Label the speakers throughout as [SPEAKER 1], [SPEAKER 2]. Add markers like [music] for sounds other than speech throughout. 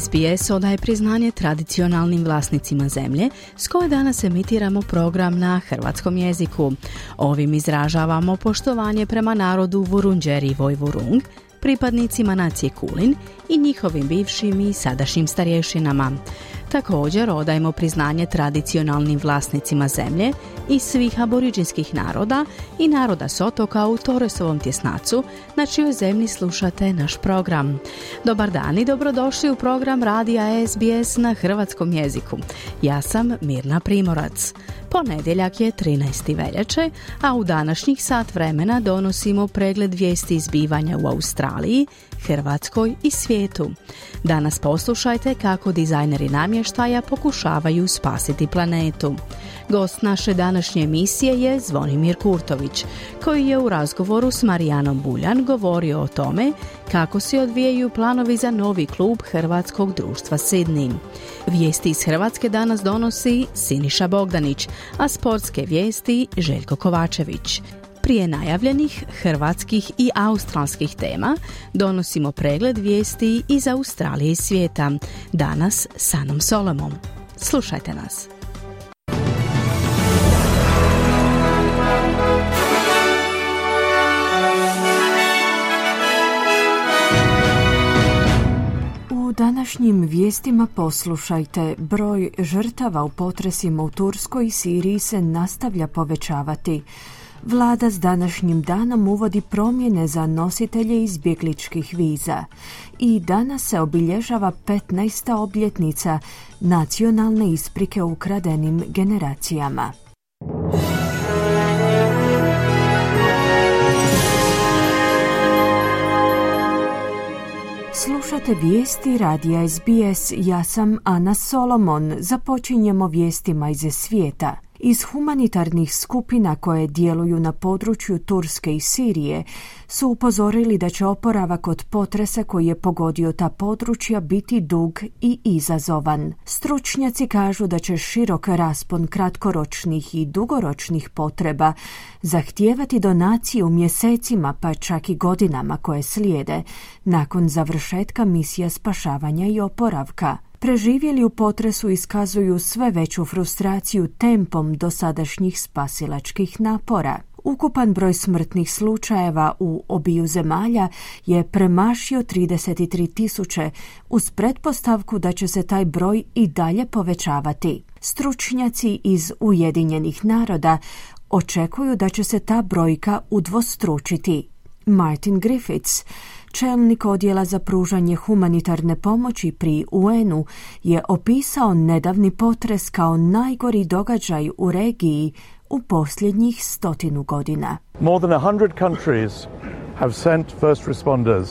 [SPEAKER 1] SBS odaje priznanje tradicionalnim vlasnicima zemlje s koje danas emitiramo program na hrvatskom jeziku. Ovim izražavamo poštovanje prema narodu Vurunđeri i Vojvurung, pripadnicima nacije Kulin i njihovim bivšim i sadašnjim starješinama. Također odajemo priznanje tradicionalnim vlasnicima zemlje i svih aboriđinskih naroda i naroda s otoka u Toresovom tjesnacu, na čijoj zemlji slušate naš program. Dobar dan i dobrodošli u program Radija SBS na hrvatskom jeziku. Ja sam Mirna Primorac. Ponedjeljak je 13. veljače, a u današnjih sat vremena donosimo pregled vijesti izbivanja u Australiji, Hrvatskoj i svijetu. Danas poslušajte kako dizajneri namještaja pokušavaju spasiti planetu. Gost naše današnje emisije je Zvonimir Kurtović, koji je u razgovoru s Marijanom Buljan govorio o tome kako se odvijaju planovi za novi klub Hrvatskog društva Sidni. Vijesti iz Hrvatske danas donosi Siniša Bogdanić, a sportske vijesti Željko Kovačević. Prije najavljenih hrvatskih i australskih tema donosimo pregled vijesti iz Australije i svijeta. Danas s Anom Solomom. Slušajte nas.
[SPEAKER 2] Današnjim vijestima poslušajte, broj žrtava u potresima u Turskoj i Siriji se nastavlja povećavati. Vlada s današnjim danom uvodi promjene za nositelje izbjegličkih viza i danas se obilježava 15. obljetnica nacionalne isprike ukradenim generacijama. Slušate vijesti radija SBS. Ja sam Ana Solomon. Započinjemo vijestima iz svijeta. Iz humanitarnih skupina koje djeluju na području Turske i Sirije su upozorili da će oporavak od potresa koji je pogodio ta područja biti dug i izazovan. Stručnjaci kažu da će širok raspon kratkoročnih i dugoročnih potreba zahtijevati donaciju mjesecima pa čak i godinama koje slijede nakon završetka misija spašavanja i oporavka preživjeli u potresu iskazuju sve veću frustraciju tempom dosadašnjih spasilačkih napora. Ukupan broj smrtnih slučajeva u obiju zemalja je premašio 33 tisuće uz pretpostavku da će se taj broj i dalje povećavati. Stručnjaci iz Ujedinjenih naroda očekuju da će se ta brojka udvostručiti. Martin Griffiths, čelnik odjela za pružanje humanitarne pomoći pri UN-u je opisao nedavni potres kao najgori događaj u regiji u posljednjih stotinu godina.
[SPEAKER 3] More than a hundred countries have sent first responders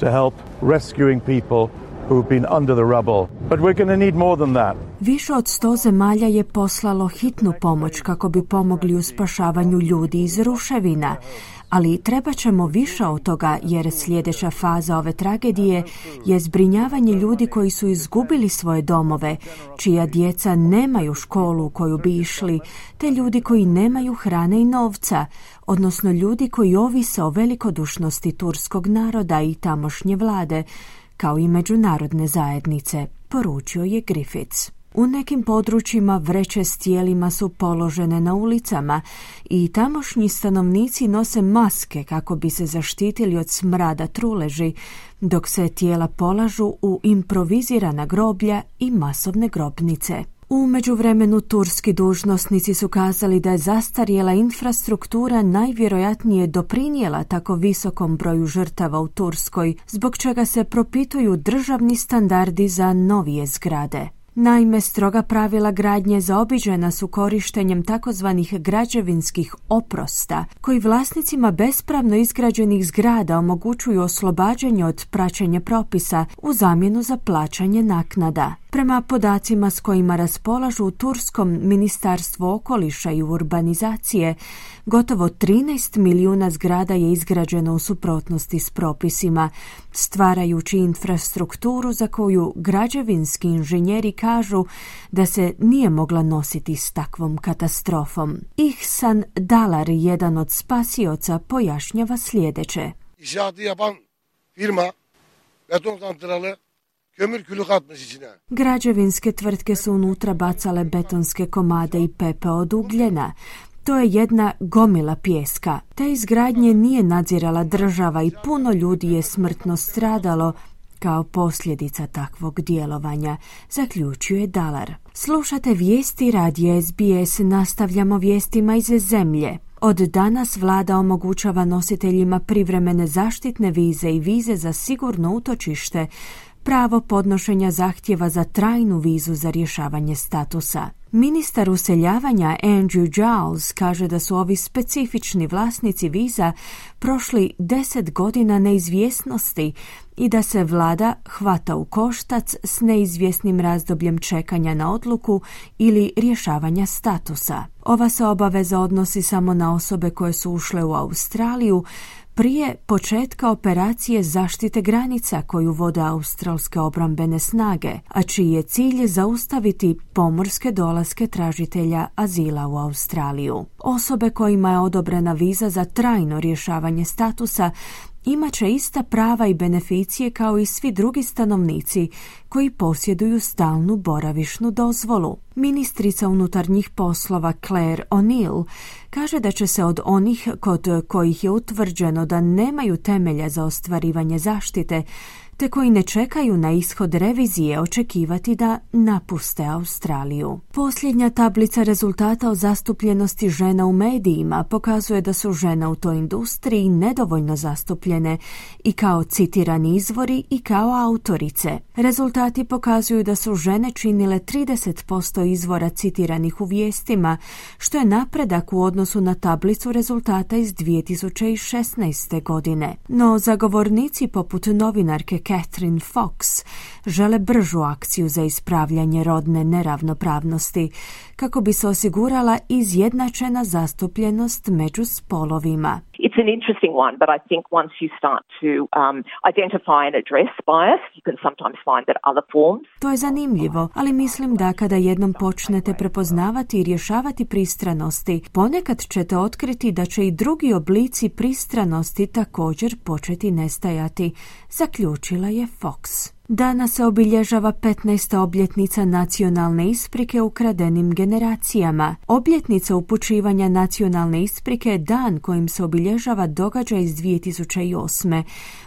[SPEAKER 3] to help rescuing people who've been under the rubble. But we're going to need more than that.
[SPEAKER 2] Više od sto zemalja je poslalo hitnu pomoć kako bi pomogli u spašavanju ljudi iz ruševina, ali treba ćemo više od toga jer sljedeća faza ove tragedije je zbrinjavanje ljudi koji su izgubili svoje domove, čija djeca nemaju školu u koju bi išli, te ljudi koji nemaju hrane i novca, odnosno ljudi koji ovise o velikodušnosti turskog naroda i tamošnje vlade, kao i međunarodne zajednice, poručio je Griffiths. U nekim područjima vreće s tijelima su položene na ulicama i tamošnji stanovnici nose maske kako bi se zaštitili od smrada truleži, dok se tijela polažu u improvizirana groblja i masovne grobnice. U međuvremenu turski dužnosnici su kazali da je zastarjela infrastruktura najvjerojatnije doprinijela tako visokom broju žrtava u Turskoj, zbog čega se propituju državni standardi za novije zgrade. Naime, stroga pravila gradnje zaobiđena su korištenjem takozvanih građevinskih oprosta, koji vlasnicima bespravno izgrađenih zgrada omogućuju oslobađanje od praćenja propisa u zamjenu za plaćanje naknada. Prema podacima s kojima raspolažu u Turskom ministarstvu okoliša i urbanizacije, gotovo 13 milijuna zgrada je izgrađeno u suprotnosti s propisima, stvarajući infrastrukturu za koju građevinski inženjeri kažu da se nije mogla nositi s takvom katastrofom. Ihsan Dalar, jedan od spasioca, pojašnjava sljedeće.
[SPEAKER 4] firma beton.
[SPEAKER 2] Građevinske tvrtke su unutra bacale betonske komade i pepe od ugljena. To je jedna gomila pjeska. Te izgradnje nije nadzirala država i puno ljudi je smrtno stradalo kao posljedica takvog djelovanja, zaključuje Dalar. Slušate vijesti radije SBS, nastavljamo vijestima iz zemlje. Od danas vlada omogućava nositeljima privremene zaštitne vize i vize za sigurno utočište pravo podnošenja zahtjeva za trajnu vizu za rješavanje statusa. Ministar useljavanja Andrew Giles kaže da su ovi specifični vlasnici viza prošli deset godina neizvjesnosti i da se vlada hvata u koštac s neizvjesnim razdobljem čekanja na odluku ili rješavanja statusa. Ova se obaveza odnosi samo na osobe koje su ušle u Australiju, prije početka operacije zaštite granica koju vode australske obrambene snage, a čiji je cilj zaustaviti pomorske dolaske tražitelja azila u Australiju. Osobe kojima je odobrena viza za trajno rješavanje statusa imat će ista prava i beneficije kao i svi drugi stanovnici koji posjeduju stalnu boravišnu dozvolu. Ministrica unutarnjih poslova Claire O'Neill kaže da će se od onih kod kojih je utvrđeno da nemaju temelja za ostvarivanje zaštite te koji ne čekaju na ishod revizije očekivati da napuste Australiju. Posljednja tablica rezultata o zastupljenosti žena u medijima pokazuje da su žene u toj industriji nedovoljno zastupljene i kao citirani izvori i kao autorice. Rezultati pokazuju da su žene činile 30% izvora citiranih u vijestima, što je napredak u odnosu na tablicu rezultata iz 2016. godine. No zagovornici poput novinarke Catherine Fox žele bržu akciju za ispravljanje rodne neravnopravnosti kako bi se osigurala izjednačena zastupljenost među spolovima.
[SPEAKER 5] It's an interesting one, but I think once you start to um, identify and address bias, you can sometimes find that other forms.
[SPEAKER 2] To je zanimljivo, ali mislim da kada jednom počnete prepoznavati i rješavati pristranosti, ponekad ćete otkriti da će i drugi oblici pristranosti također početi nestajati, zaključila je Fox. Danas se obilježava 15. obljetnica nacionalne isprike ukradenim generacijama. Obljetnica upućivanja nacionalne isprike je dan kojim se obilježava događaj iz 2008.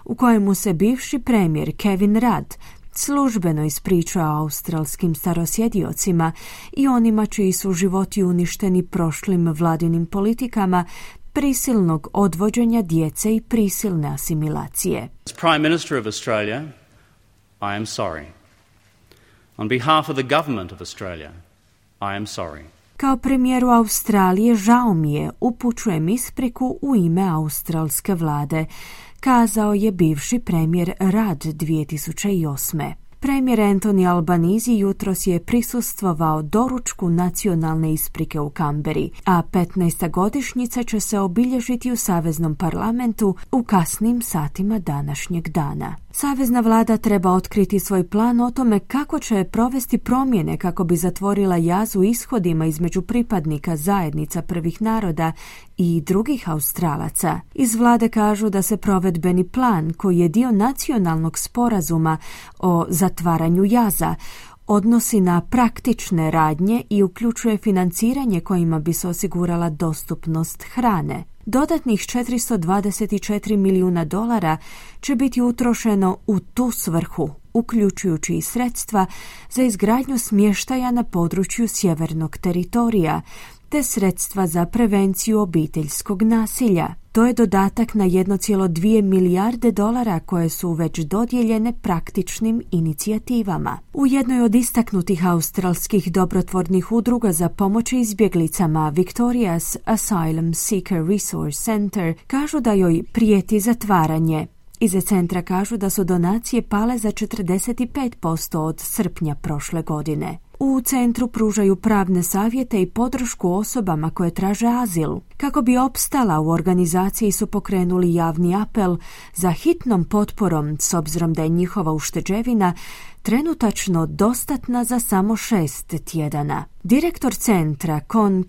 [SPEAKER 2] u kojemu se bivši premijer Kevin Rudd službeno ispričao australskim starosjediocima i onima čiji su životi uništeni prošlim vladinim politikama prisilnog odvođenja djece i prisilne asimilacije.
[SPEAKER 6] Prime Minister of Australia I am sorry. On behalf of the government of Australia, I am sorry.
[SPEAKER 2] Kao premijeru Australije žao mi je, upućujem ispriku u ime australske vlade, kazao je bivši premijer Rad 2008. Premijer Anthony Albanizi jutros je prisustvovao doručku nacionalne isprike u Kamberi, a 15. godišnjica će se obilježiti u Saveznom parlamentu u kasnim satima današnjeg dana. Savezna vlada treba otkriti svoj plan o tome kako će provesti promjene kako bi zatvorila jazu ishodima između pripadnika zajednica prvih naroda i drugih Australaca. Iz vlade kažu da se provedbeni plan, koji je dio nacionalnog sporazuma o zatvaranju jaza, odnosi na praktične radnje i uključuje financiranje kojima bi se osigurala dostupnost hrane. Dodatnih 424 milijuna dolara će biti utrošeno u tu svrhu, uključujući i sredstva za izgradnju smještaja na području sjevernog teritorija, te sredstva za prevenciju obiteljskog nasilja. To je dodatak na 1,2 milijarde dolara koje su već dodijeljene praktičnim inicijativama. U jednoj od istaknutih australskih dobrotvornih udruga za pomoć izbjeglicama Victoria's Asylum Seeker Resource Center kažu da joj prijeti zatvaranje. Ize centra kažu da su donacije pale za 45% od srpnja prošle godine. U centru pružaju pravne savjete i podršku osobama koje traže azil. Kako bi opstala u organizaciji su pokrenuli javni apel za hitnom potporom s obzirom da je njihova ušteđevina trenutačno dostatna za samo šest tjedana. Direktor centra Kon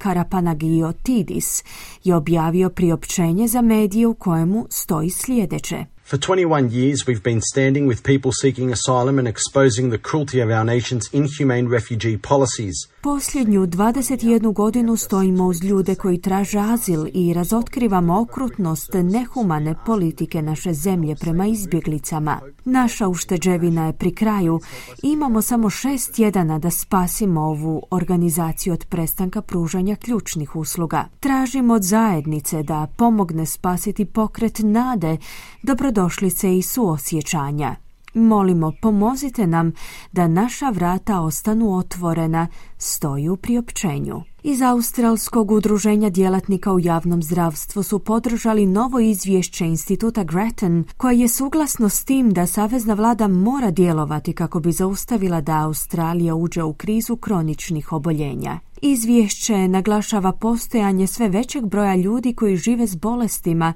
[SPEAKER 2] Tidis je objavio priopćenje za medije u kojemu stoji sljedeće.
[SPEAKER 7] For 21 years, we've been standing with people seeking asylum and exposing the cruelty of our nation's inhumane refugee policies.
[SPEAKER 2] Posljednju 21 godinu stojimo uz ljude koji traže azil i razotkrivamo okrutnost nehumane politike naše zemlje prema izbjeglicama. Naša ušteđevina je pri kraju. Imamo samo šest tjedana da spasimo ovu organizaciju od prestanka pružanja ključnih usluga. Tražimo od zajednice da pomogne spasiti pokret nade, dobrodošlice i suosjećanja. Molimo, pomozite nam da naša vrata ostanu otvorena, stoji u priopćenju. Iz Australskog udruženja djelatnika u javnom zdravstvu su podržali novo izvješće instituta Grattan koje je suglasno s tim da savezna vlada mora djelovati kako bi zaustavila da Australija uđe u krizu kroničnih oboljenja. Izvješće naglašava postojanje sve većeg broja ljudi koji žive s bolestima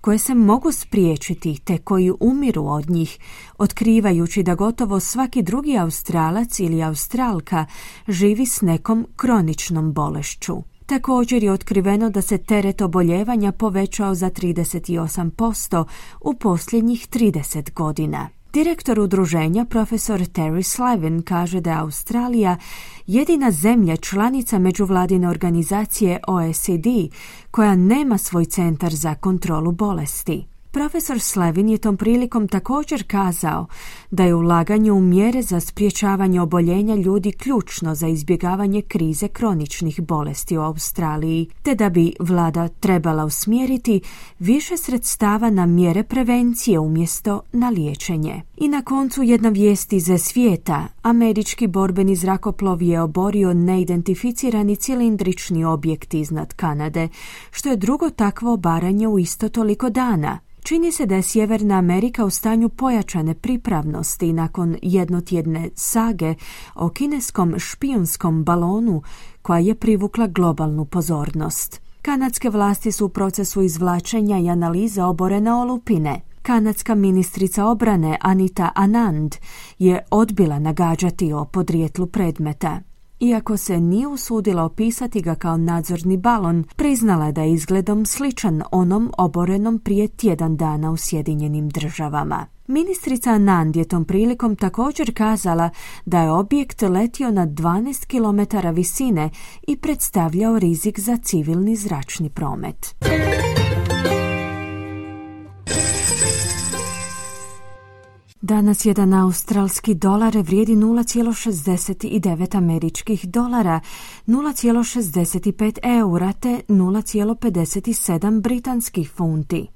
[SPEAKER 2] koje se mogu spriječiti te koji umiru od njih, otkrivajući da gotovo svaki drugi Australac ili Australka živi s nekom kroničnom bolešću. Također je otkriveno da se teret oboljevanja povećao za 38% u posljednjih 30 godina. Direktor udruženja profesor Terry Slavin kaže da je Australija jedina zemlja članica međuvladine organizacije OECD koja nema svoj centar za kontrolu bolesti. Profesor Slevin je tom prilikom također kazao da je ulaganje u mjere za spriječavanje oboljenja ljudi ključno za izbjegavanje krize kroničnih bolesti u Australiji, te da bi vlada trebala usmjeriti više sredstava na mjere prevencije umjesto na liječenje. I na koncu jedna vijest iz svijeta. Američki borbeni zrakoplov je oborio neidentificirani cilindrični objekt iznad Kanade, što je drugo takvo obaranje u isto toliko dana. Čini se da je Sjeverna Amerika u stanju pojačane pripravnosti nakon jednotjedne sage o kineskom špijunskom balonu koja je privukla globalnu pozornost. Kanadske vlasti su u procesu izvlačenja i analize oborene olupine. Kanadska ministrica obrane Anita Anand je odbila nagađati o podrijetlu predmeta. Iako se nije usudila opisati ga kao nadzorni balon, priznala je da je izgledom sličan onom oborenom prije tjedan dana u Sjedinjenim državama. Ministrica Nand je tom prilikom također kazala da je objekt letio na 12 km visine i predstavljao rizik za civilni zračni promet. Danas jedan australski dolar vrijedi 0,69 američkih dolara, 0,65 eura te 0,57 britanskih funti.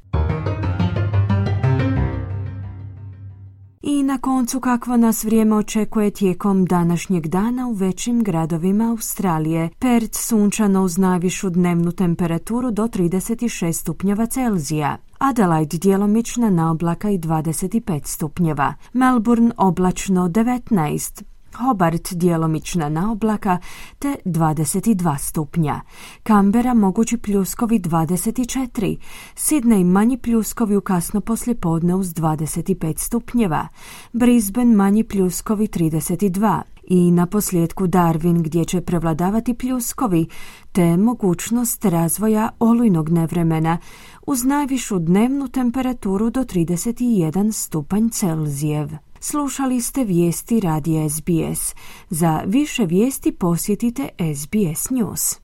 [SPEAKER 2] I na koncu kakvo nas vrijeme očekuje tijekom današnjeg dana u većim gradovima Australije. Perth sunčano uz najvišu dnevnu temperaturu do 36 stupnjeva Celzija. Adelaide djelomična na oblaka i 25 stupnjeva. Melbourne oblačno 19. Hobart djelomična na oblaka te 22 stupnja. Kambera mogući pljuskovi 24. Sidney manji pljuskovi u kasno poslijepodne uz 25 stupnjeva. Brisbane manji pljuskovi 32 i na posljedku Darwin gdje će prevladavati pljuskovi te mogućnost razvoja olujnog nevremena uz najvišu dnevnu temperaturu do 31 stupanj Celzijev. Slušali ste vijesti radija SBS. Za više vijesti posjetite SBS News.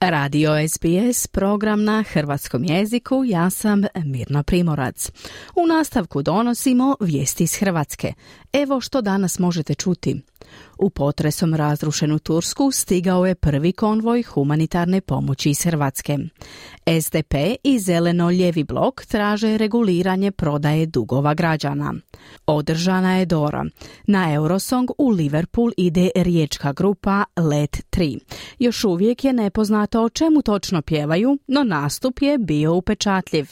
[SPEAKER 1] Radio SBS, program na hrvatskom jeziku, ja sam Mirna Primorac. U nastavku donosimo vijesti iz Hrvatske. Evo što danas možete čuti. U potresom razrušenu Tursku stigao je prvi konvoj humanitarne pomoći iz Hrvatske. SDP i zeleno-ljevi blok traže reguliranje prodaje dugova građana. Održana je Dora. Na Eurosong u Liverpool ide riječka grupa Let 3. Još uvijek je nepoznato o čemu točno pjevaju, no nastup je bio upečatljiv.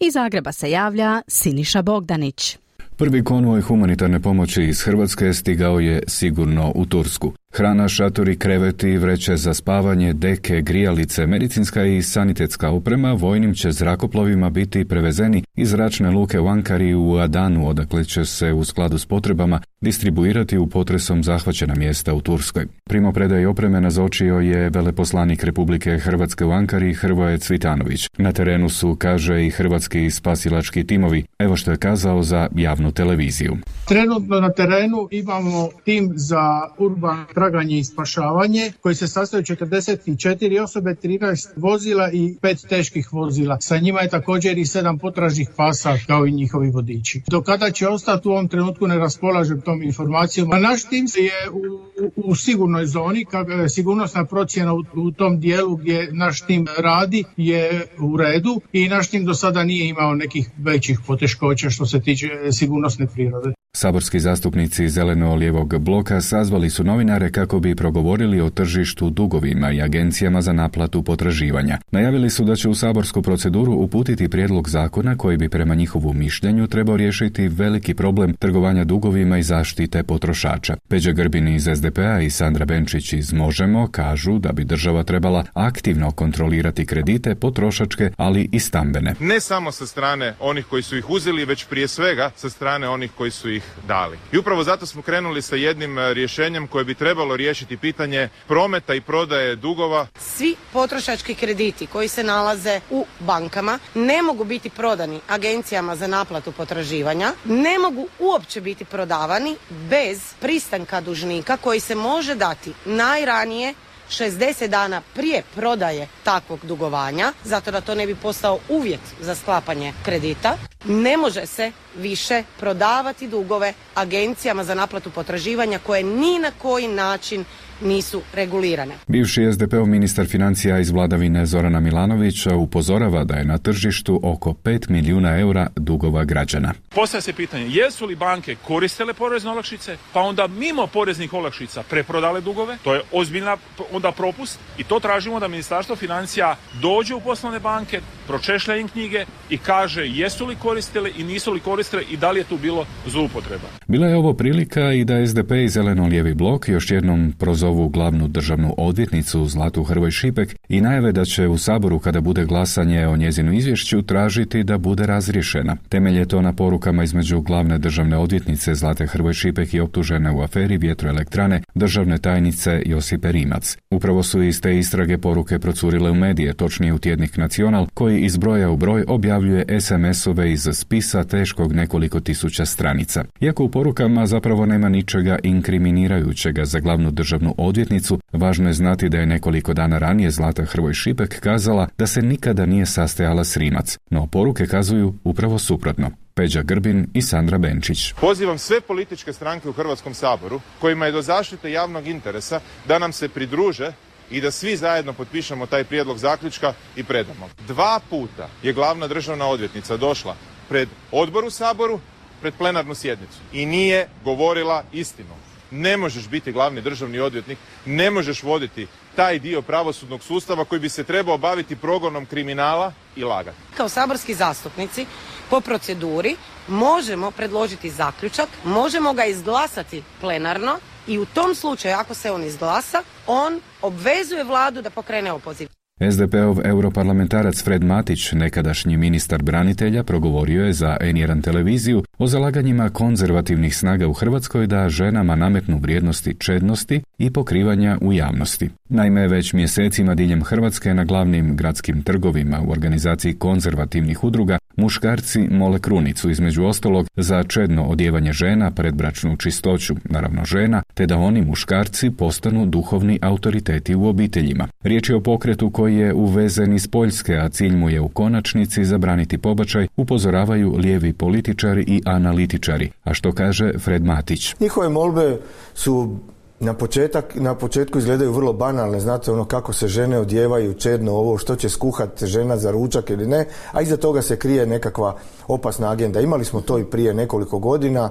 [SPEAKER 1] Iz Zagreba se javlja Siniša Bogdanić.
[SPEAKER 8] Prvi konvoj humanitarne pomoći iz Hrvatske stigao je sigurno u Tursku. Hrana, šatori, kreveti, vreće za spavanje, deke, grijalice, medicinska i sanitetska oprema vojnim će zrakoplovima biti prevezeni iz zračne luke u Ankari u Adanu, odakle će se u skladu s potrebama distribuirati u potresom zahvaćena mjesta u Turskoj. Primo predaj opreme nazočio je veleposlanik Republike Hrvatske u Ankari Hrvoje Cvitanović. Na terenu su, kaže i hrvatski spasilački timovi. Evo što je kazao za javnu televiziju.
[SPEAKER 9] Trenutno na terenu imamo tim za urban traganje i spašavanje koji se sastoji od 44 osobe, 13 vozila i 5 teških vozila. Sa njima je također i 7 potražnih pasa kao i njihovi vodiči. Do kada će ostati u ovom trenutku ne raspolažem tom informacijom. A naš tim je u, u, sigurnoj zoni, kako sigurnosna procjena u, u tom dijelu gdje naš tim radi je u redu i naš tim do sada nije imao nekih većih poteškoća što se tiče sigurnosne prirode.
[SPEAKER 8] Saborski zastupnici zeleno-lijevog bloka sazvali su novinare kako bi progovorili o tržištu dugovima i agencijama za naplatu potraživanja. Najavili su da će u saborsku proceduru uputiti prijedlog zakona koji bi prema njihovu mišljenju trebao riješiti veliki problem trgovanja dugovima i zaštite potrošača. Peđa Grbin iz SDP-a i Sandra Benčić iz Možemo kažu da bi država trebala aktivno kontrolirati kredite potrošačke, ali i stambene.
[SPEAKER 10] Ne samo sa strane onih koji su ih uzeli, već prije svega sa strane onih koji su ih dali. I upravo zato smo krenuli sa jednim rješenjem koje bi trebalo riješiti pitanje prometa i prodaje dugova.
[SPEAKER 11] Svi potrošački krediti koji se nalaze u bankama ne mogu biti prodani agencijama za naplatu potraživanja, ne mogu uopće biti prodavani bez pristanka dužnika koji se može dati najranije 60 dana prije prodaje takvog dugovanja, zato da to ne bi postao uvjet za sklapanje kredita, ne može se više prodavati dugove agencijama za naplatu potraživanja koje ni na koji način nisu regulirane.
[SPEAKER 8] Bivši SDP-ov ministar financija iz vladavine Zorana Milanovića upozorava da je na tržištu oko 5 milijuna eura dugova građana.
[SPEAKER 12] Postavlja se pitanje jesu li banke koristile porezne olakšice pa onda mimo poreznih olakšica preprodale dugove, to je ozbiljna onda propust i to tražimo da ministarstvo financija dođe u poslovne banke, pročešlja im knjige i kaže jesu li koristile i nisu li koristile i da li je tu bilo zloupotreba.
[SPEAKER 8] Bila je ovo prilika i da SDP i zeleno-lijevi blok još jednom prozovu glavnu državnu odvjetnicu Zlatu Hrvoj Šipek i najave da će u Saboru kada bude glasanje o njezinu izvješću tražiti da bude razriješena. Temelj je to na porukama između glavne državne odvjetnice Zlate Hrvoj Šipek i optužene u aferi vjetroelektrane državne tajnice Josipe Rimac. Upravo su iz te istrage poruke procurile u medije, točnije u tjednik Nacional, koji iz broja u broj objavljuje SMS-ove iz spisa teškog nekoliko tisuća stranica. Iako u porukama zapravo nema ničega inkriminirajućega za glavnu državnu odvjetnicu, važno je znati da je nekoliko dana ranije Zlata Hrvoj Šipek kazala da se nikada nije sastajala s Rimac, no poruke kazuju upravo suprotno. Peđa Grbin i Sandra Benčić.
[SPEAKER 10] Pozivam sve političke stranke u Hrvatskom saboru kojima je do zaštite javnog interesa da nam se pridruže i da svi zajedno potpišemo taj prijedlog zaključka i predamo. Dva puta je glavna državna odvjetnica došla pred odbor u Saboru, pred plenarnu sjednicu i nije govorila istinu. Ne možeš biti glavni državni odvjetnik, ne možeš voditi taj dio pravosudnog sustava koji bi se trebao baviti progonom kriminala i lagati.
[SPEAKER 11] Kao saborski zastupnici po proceduri možemo predložiti zaključak, možemo ga izglasati plenarno i u tom slučaju ako se on izglasa, on obvezuje vladu da pokrene opoziv.
[SPEAKER 8] SDP-ov europarlamentarac Fred Matić, nekadašnji ministar branitelja, progovorio je za N1 televiziju o zalaganjima konzervativnih snaga u Hrvatskoj da ženama nametnu vrijednosti čednosti i pokrivanja u javnosti. Naime, već mjesecima diljem Hrvatske na glavnim gradskim trgovima u organizaciji konzervativnih udruga muškarci mole krunicu između ostalog za čedno odjevanje žena, predbračnu čistoću, naravno žena, te da oni muškarci postanu duhovni autoriteti u obiteljima. Riječ je o pokretu koji je uvezen iz Poljske, a cilj mu je u konačnici zabraniti pobačaj, upozoravaju lijevi političari i analitičari. A što kaže Fred Matić?
[SPEAKER 13] Njihove molbe su na, početak, na početku izgledaju vrlo banalne, znate ono kako se žene odjevaju čedno ovo, što će skuhati žena za ručak ili ne, a iza toga se krije nekakva opasna agenda. Imali smo to i prije nekoliko godina,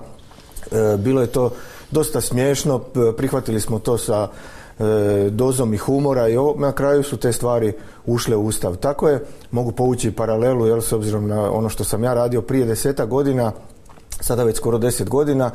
[SPEAKER 13] e, bilo je to dosta smiješno, prihvatili smo to sa e, dozom i humora i na kraju su te stvari ušle u Ustav. Tako je, mogu povući paralelu, jel, s obzirom na ono što sam ja radio prije deseta godina, sada već skoro deset godina,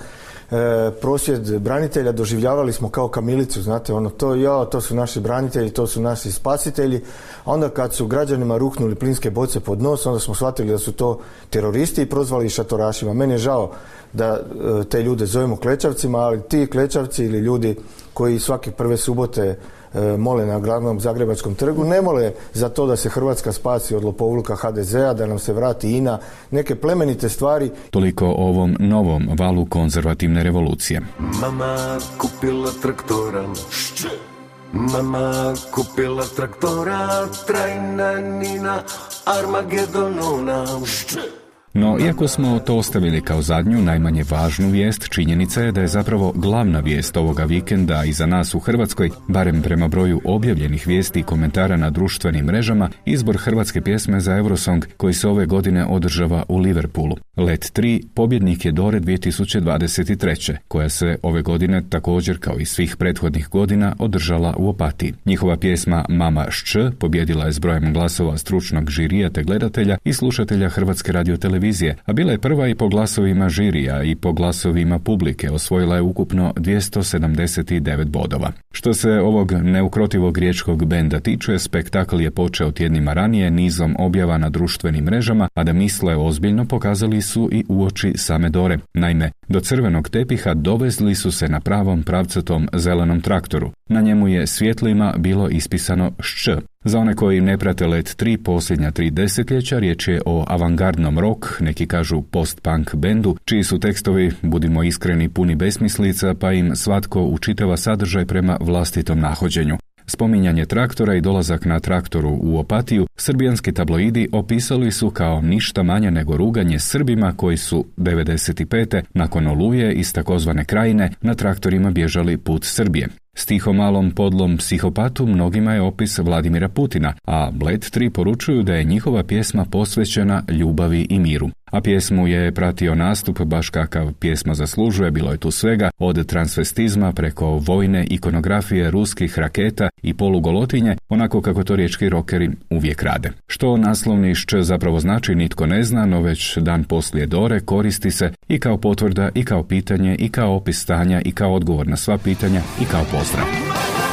[SPEAKER 13] e, prosvjed branitelja doživljavali smo kao kamilicu, znate, ono to, ja, to su naši branitelji, to su naši spasitelji, a onda kad su građanima ruhnuli plinske boce pod nos, onda smo shvatili da su to teroristi i prozvali šatorašima. Meni je žao da e, te ljude zovemo klečavcima, ali ti klečavci ili ljudi koji svake prve subote E, mole na glavnom Zagrebačkom trgu, ne mole za to da se Hrvatska spasi od lopovluka HDZ-a, da nam se vrati INA, neke plemenite stvari.
[SPEAKER 8] Toliko o ovom novom valu konzervativne revolucije.
[SPEAKER 14] Mama kupila traktora, Mama kupila traktora, trajna nina, Armagedonona.
[SPEAKER 8] No, iako smo to ostavili kao zadnju, najmanje važnu vijest, činjenica je da je zapravo glavna vijest ovoga vikenda i za nas u Hrvatskoj, barem prema broju objavljenih vijesti i komentara na društvenim mrežama, izbor hrvatske pjesme za Eurosong koji se ove godine održava u Liverpoolu. Let 3 pobjednik je Dore 2023. koja se ove godine također kao i svih prethodnih godina održala u Opatiji. Njihova pjesma Mama Šč pobjedila je s brojem glasova stručnog žirija te gledatelja i slušatelja Hrvatske radiotelevizije televizije, a bila je prva i po glasovima žirija i po glasovima publike, osvojila je ukupno 279 bodova. Što se ovog neukrotivog riječkog benda tiče, spektakl je počeo tjednima ranije nizom objava na društvenim mrežama, a da misle ozbiljno pokazali su i uoči same Dore. Naime, do crvenog tepiha dovezli su se na pravom pravcatom zelenom traktoru. Na njemu je svjetlima bilo ispisano šč. Za one koji ne prate Let 3 posljednja tri desetljeća, riječ je o avangardnom rock, neki kažu post-punk bendu, čiji su tekstovi, budimo iskreni, puni besmislica, pa im svatko učitava sadržaj prema vlastitom nahođenju. Spominjanje traktora i dolazak na traktoru u Opatiju, srbijanski tabloidi opisali su kao ništa manje nego ruganje Srbima koji su 95. nakon oluje iz takozvane krajine na traktorima bježali put Srbije. Stihomalom podlom psihopatu mnogima je opis Vladimira Putina, a Bled 3 poručuju da je njihova pjesma posvećena ljubavi i miru a pjesmu je pratio nastup baš kakav pjesma zaslužuje, bilo je tu svega, od transvestizma preko vojne ikonografije ruskih raketa i polugolotinje, onako kako to riječki rokeri uvijek rade. Što naslovni šč zapravo znači nitko ne zna, no već dan poslije Dore koristi se i kao potvrda, i kao pitanje, i kao opis stanja, i kao odgovor na sva pitanja, i kao pozdrav.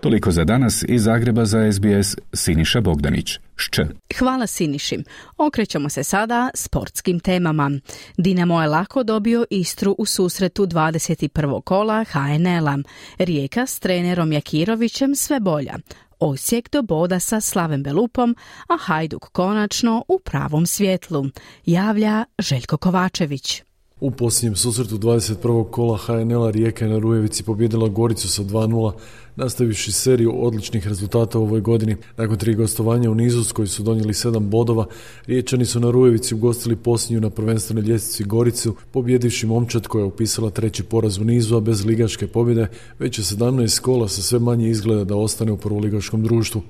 [SPEAKER 8] Toliko za danas iz Zagreba za SBS Siniša Bogdanić. Šč.
[SPEAKER 1] Hvala Siniši. Okrećemo se sada sportskim temama. Dinamo je lako dobio Istru u susretu 21. kola HNL-a. Rijeka s trenerom Jakirovićem sve bolja. Osijek do boda sa Slavem Belupom, a Hajduk konačno u pravom svjetlu. Javlja Željko Kovačević.
[SPEAKER 15] U posljednjem susretu 21. kola HNL-a Rijeka je na Rujevici pobjedila Goricu sa 2-0 nastavivši seriju odličnih rezultata u ovoj godini. Nakon tri gostovanja u koji su donijeli sedam bodova, Riječani su na Rujevici ugostili posljednju na prvenstvenoj ljestvici Goricu, pobjedivši momčad koja je upisala treći poraz u nizu, a bez ligaške pobjede, već je 17 kola sa sve manje izgleda da ostane u prvoligaškom društvu.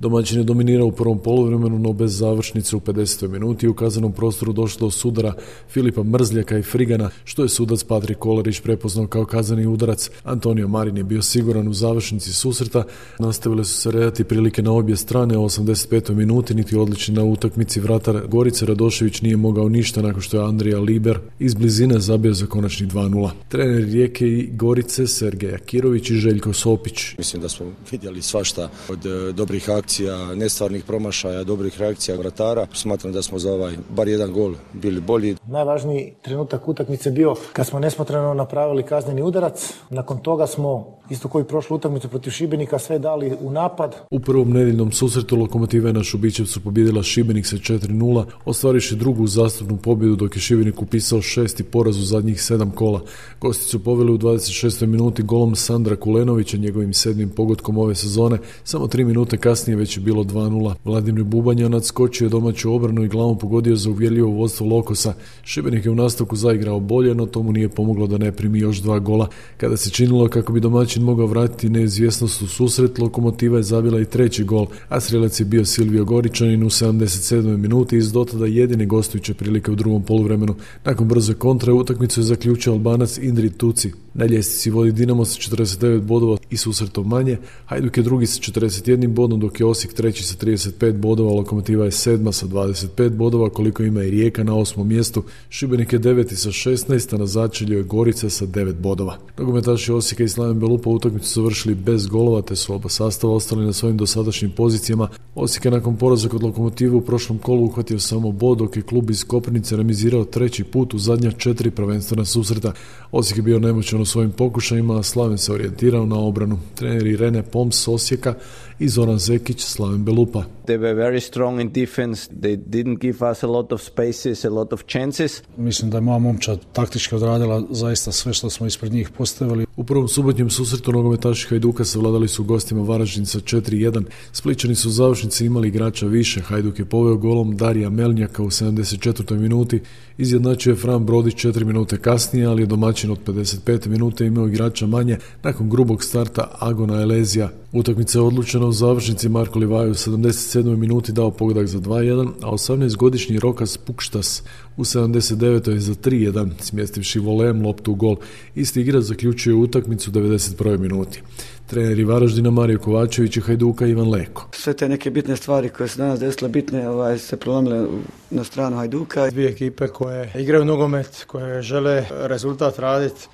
[SPEAKER 15] Domaćin je dominirao u prvom poluvremenu, no bez završnice u 50. minuti u kazanom prostoru došlo do sudara Filipa Mrzljaka i Frigana, što je sudac Patrik Kolarić prepoznao kao kazani udarac. Antonio Marin je bio siguran u završnicu završnici susreta. Nastavile su se redati prilike na obje strane, u 85. minuti niti odlični na utakmici vratar Gorice Radošević nije mogao ništa nakon što je Andrija Liber iz blizine zabio za konačni 2-0. Trener Rijeke i Gorice Sergej Akirović i Željko Sopić.
[SPEAKER 16] Mislim da smo vidjeli svašta od e, dobrih akcija, nestvarnih promašaja, dobrih reakcija vratara. Smatram da smo za ovaj bar jedan gol bili bolji.
[SPEAKER 17] Najvažniji trenutak utakmice bio kad smo nesmotreno napravili kazneni udarac. Nakon toga smo isto koji prošlu utakmicu protiv Šibenika sve dali u napad.
[SPEAKER 15] U prvom nedeljnom susretu Lokomotiva je na Šubićevcu pobjedila Šibenik sa 4-0, ostvariše drugu zastupnu pobjedu dok je Šibenik upisao šesti poraz u zadnjih sedam kola. Gosti su poveli u 26. minuti golom Sandra Kulenovića njegovim sedmim pogodkom ove sezone. Samo tri minute kasnije već je bilo 2-0. Vladimir Bubanja nadskočio je domaću obranu i glavom pogodio za uvjerljivo vodstvo Lokosa. Šibenik je u nastavku zaigrao bolje, no tomu nije pomoglo da ne primi još dva gola. Kada se činilo kako bi domaćin mogao vratiti neizvjesnost u susret, Lokomotiva je zabila i treći gol, a strelac je bio Silvio Goričanin u 77. minuti iz dotada jedine gostujuće prilike u drugom poluvremenu. Nakon brze kontre utakmicu je zaključio Albanac Indri Tuci. Na ljestvici vodi Dinamo sa 49 bodova i susretom manje, Hajduk je drugi sa 41 bodom, dok je Osijek treći sa 35 bodova, Lokomotiva je sedma sa 25 bodova, koliko ima i Rijeka na osmom mjestu, Šibenik je deveti sa 16, a na začelju je Gorica sa 9 bodova. Nogometaši Osijeka i Slaven Belupa utakmicu su vršili bez golova, te su oba sastava ostali na svojim dosadašnjim pozicijama. Osijek je nakon poraza kod Lokomotive u prošlom kolu uhvatio samo bod, dok je klub iz Koprivnice remizirao treći put u zadnja četiri prvenstvena susreta. Osijek je bio nemoćan svojim pokušajima, Slaven se orijentirao na obranu. Treneri Rene Poms Osijeka i Zoran Zekić Slaven Belupa.
[SPEAKER 18] They were very strong in defense. They didn't give us a lot of spaces, a lot of chances.
[SPEAKER 19] Mislim da je moja momčad taktički odradila zaista sve što smo ispred njih postavili.
[SPEAKER 15] U prvom subotnjem susretu nogometaši Hajduka savladali su gostima Varaždin sa 4-1. Spličani su u završnici imali igrača više. Hajduk je poveo golom Darija Melnjaka u 74. minuti. Izjednačio je Fran Brodić 4 minute kasnije, ali je domaćin od 55. minute imao igrača manje nakon grubog starta Agona Elezija. Utakmica je odlučena u završnici Marko Livaju u 77. minuti dao pogodak za 2-1, a 18-godišnji Rokas Pukštas u 79. za 3-1, smjestivši volem loptu u gol. Isti igrač zaključuje utakmicu u 91. minuti. Treneri Varaždina Mario Kovačević i Hajduka Ivan Leko.
[SPEAKER 20] Sve te neke bitne stvari koje su danas desile bitne ovaj, se prelomile na stranu Hajduka.
[SPEAKER 9] Dvije ekipe koje igraju nogomet, koje žele rezultat raditi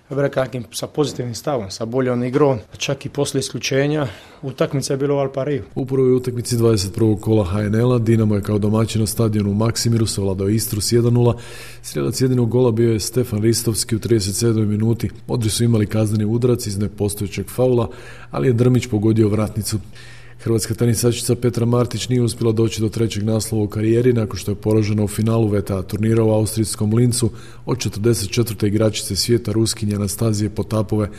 [SPEAKER 9] sa pozitivnim stavom, sa boljom igrom, čak i poslije isključenja. Utakmica je bila u Alpariju.
[SPEAKER 15] U prvoj utakmici 21. kola HNL-a Dinamo je kao domaćin na stadionu u Maksimiru savladao Istru s 1-0. Strelac jedinog gola bio je Stefan Ristovski u 37. minuti. Odri su imali kazneni udarac iz nepostojećeg faula, ali je Drmić pogodio vratnicu. Hrvatska tenisačica Petra Martić nije uspjela doći do trećeg naslova u karijeri nakon što je poražena u finalu VTA turnira u austrijskom Lincu od 44. igračice svijeta Ruskinje Anastazije Potapove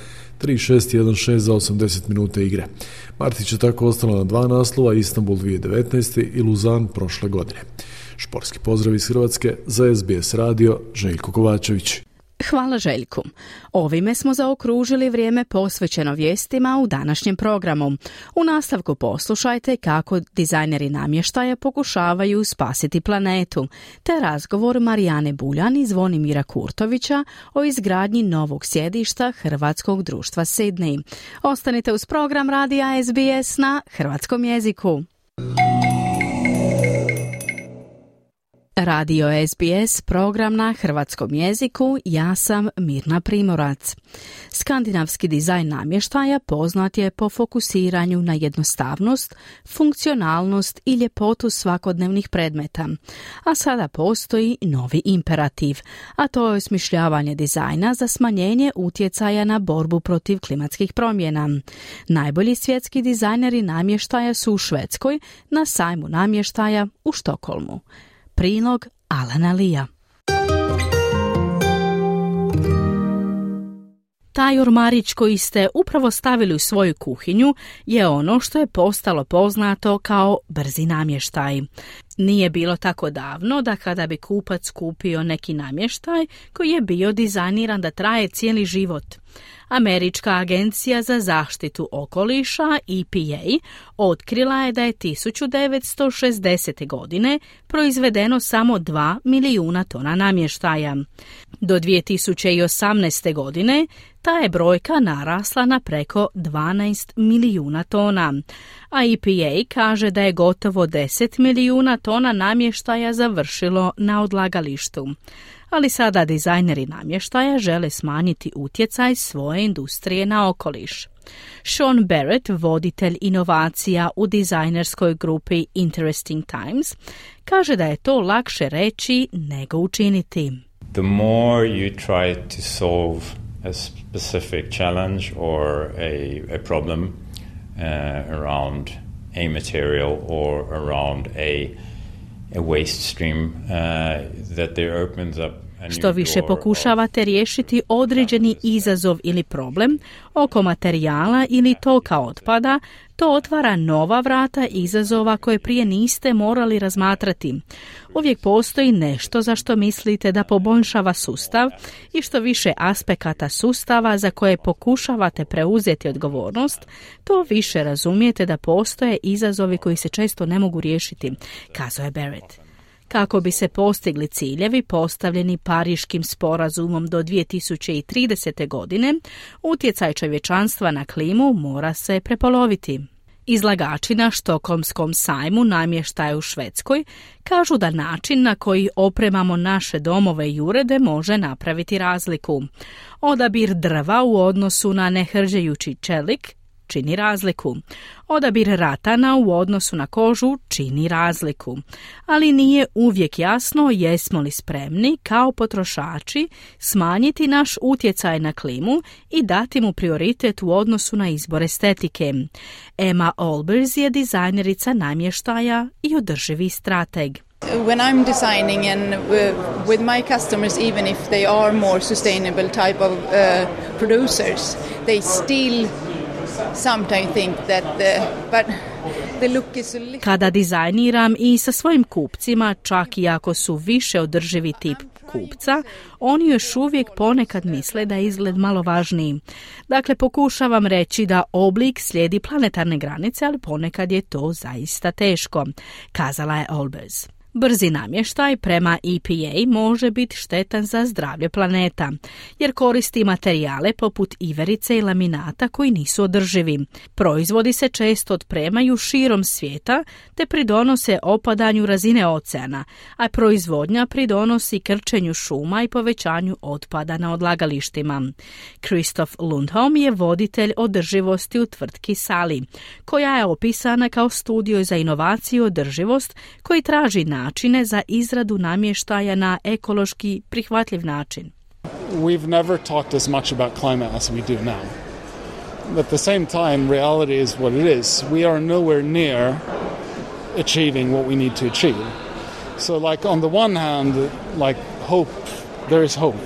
[SPEAKER 15] 3-6-1-6 za 80 minuta igre. Martić je tako ostala na dva naslova, Istanbul 2019. i Luzan prošle godine. Šporski pozdrav iz Hrvatske za SBS radio Željko Kovačević.
[SPEAKER 1] Hvala Željku. Ovime smo zaokružili vrijeme posvećeno vijestima u današnjem programu. U nastavku poslušajte kako dizajneri namještaja pokušavaju spasiti planetu, te razgovor Marijane Buljan i Zvonimira Kurtovića o izgradnji novog sjedišta Hrvatskog društva Sydney. Ostanite uz program Radija SBS na hrvatskom jeziku. Radio SBS, program na hrvatskom jeziku, ja sam Mirna Primorac. Skandinavski dizajn namještaja poznat je po fokusiranju na jednostavnost, funkcionalnost i ljepotu svakodnevnih predmeta. A sada postoji novi imperativ, a to je osmišljavanje dizajna za smanjenje utjecaja na borbu protiv klimatskih promjena. Najbolji svjetski dizajneri namještaja su u Švedskoj na sajmu namještaja u Štokholmu. Prilog Alana Lija. Taj ormarić koji ste upravo stavili u svoju kuhinju je ono što je postalo poznato kao brzi namještaj. Nije bilo tako davno da kada bi kupac kupio neki namještaj koji je bio dizajniran da traje cijeli život, Američka agencija za zaštitu okoliša EPA otkrila je da je 1960. godine proizvedeno samo 2 milijuna tona namještaja. Do 2018. godine ta je brojka narasla na preko 12 milijuna tona, a EPA kaže da je gotovo 10 milijuna tona namještaja završilo na odlagalištu ali sada dizajneri namještaja žele smanjiti utjecaj svoje industrije na okoliš. Sean Barrett, voditelj inovacija u dizajnerskoj grupi Interesting Times, kaže da je to lakše reći nego učiniti.
[SPEAKER 21] The more you try to solve a specific challenge or a, a problem uh, around a material or around a, a waste stream, uh, that there opens up
[SPEAKER 1] što više pokušavate riješiti određeni izazov ili problem oko materijala ili toka otpada, to otvara nova vrata izazova koje prije niste morali razmatrati. Uvijek postoji nešto za što mislite da poboljšava sustav i što više aspekata sustava za koje pokušavate preuzeti odgovornost, to više razumijete da postoje izazovi koji se često ne mogu riješiti, kazao je Barrett. Kako bi se postigli ciljevi postavljeni Pariškim sporazumom do 2030. godine, utjecaj čovječanstva na klimu mora se prepoloviti. Izlagači na Štokomskom sajmu namještaja u Švedskoj kažu da način na koji opremamo naše domove i urede može napraviti razliku. Odabir drva u odnosu na nehrđajući čelik čini razliku. Odabir ratana u odnosu na kožu čini razliku. Ali nije uvijek jasno jesmo li spremni kao potrošači smanjiti naš utjecaj na klimu i dati mu prioritet u odnosu na izbor estetike. Emma Olbers je dizajnerica namještaja i održivi strateg.
[SPEAKER 22] When I'm designing and with my customers, even if they are more sustainable type of uh, producers, they still
[SPEAKER 1] kada dizajniram i sa svojim kupcima, čak i ako su više održivi tip kupca, oni još uvijek ponekad misle da je izgled malo važniji. Dakle, pokušavam reći da oblik slijedi planetarne granice, ali ponekad je to zaista teško, kazala je Olbers. Brzi namještaj prema EPA može biti štetan za zdravlje planeta, jer koristi materijale poput iverice i laminata koji nisu održivi. Proizvodi se često otpremaju širom svijeta te pridonose opadanju razine oceana, a proizvodnja pridonosi krčenju šuma i povećanju otpada na odlagalištima. Kristof Lundholm je voditelj održivosti u tvrtki Sali, koja je opisana kao studio za inovaciju održivost koji traži na načine za izradu namještaja na ekološki prihvatljiv način.
[SPEAKER 23] We've never talked as much about climate as we do now. At the same time, reality is what it is. We are nowhere near achieving what we need to achieve. So, like, on the one hand, like, hope, there is hope.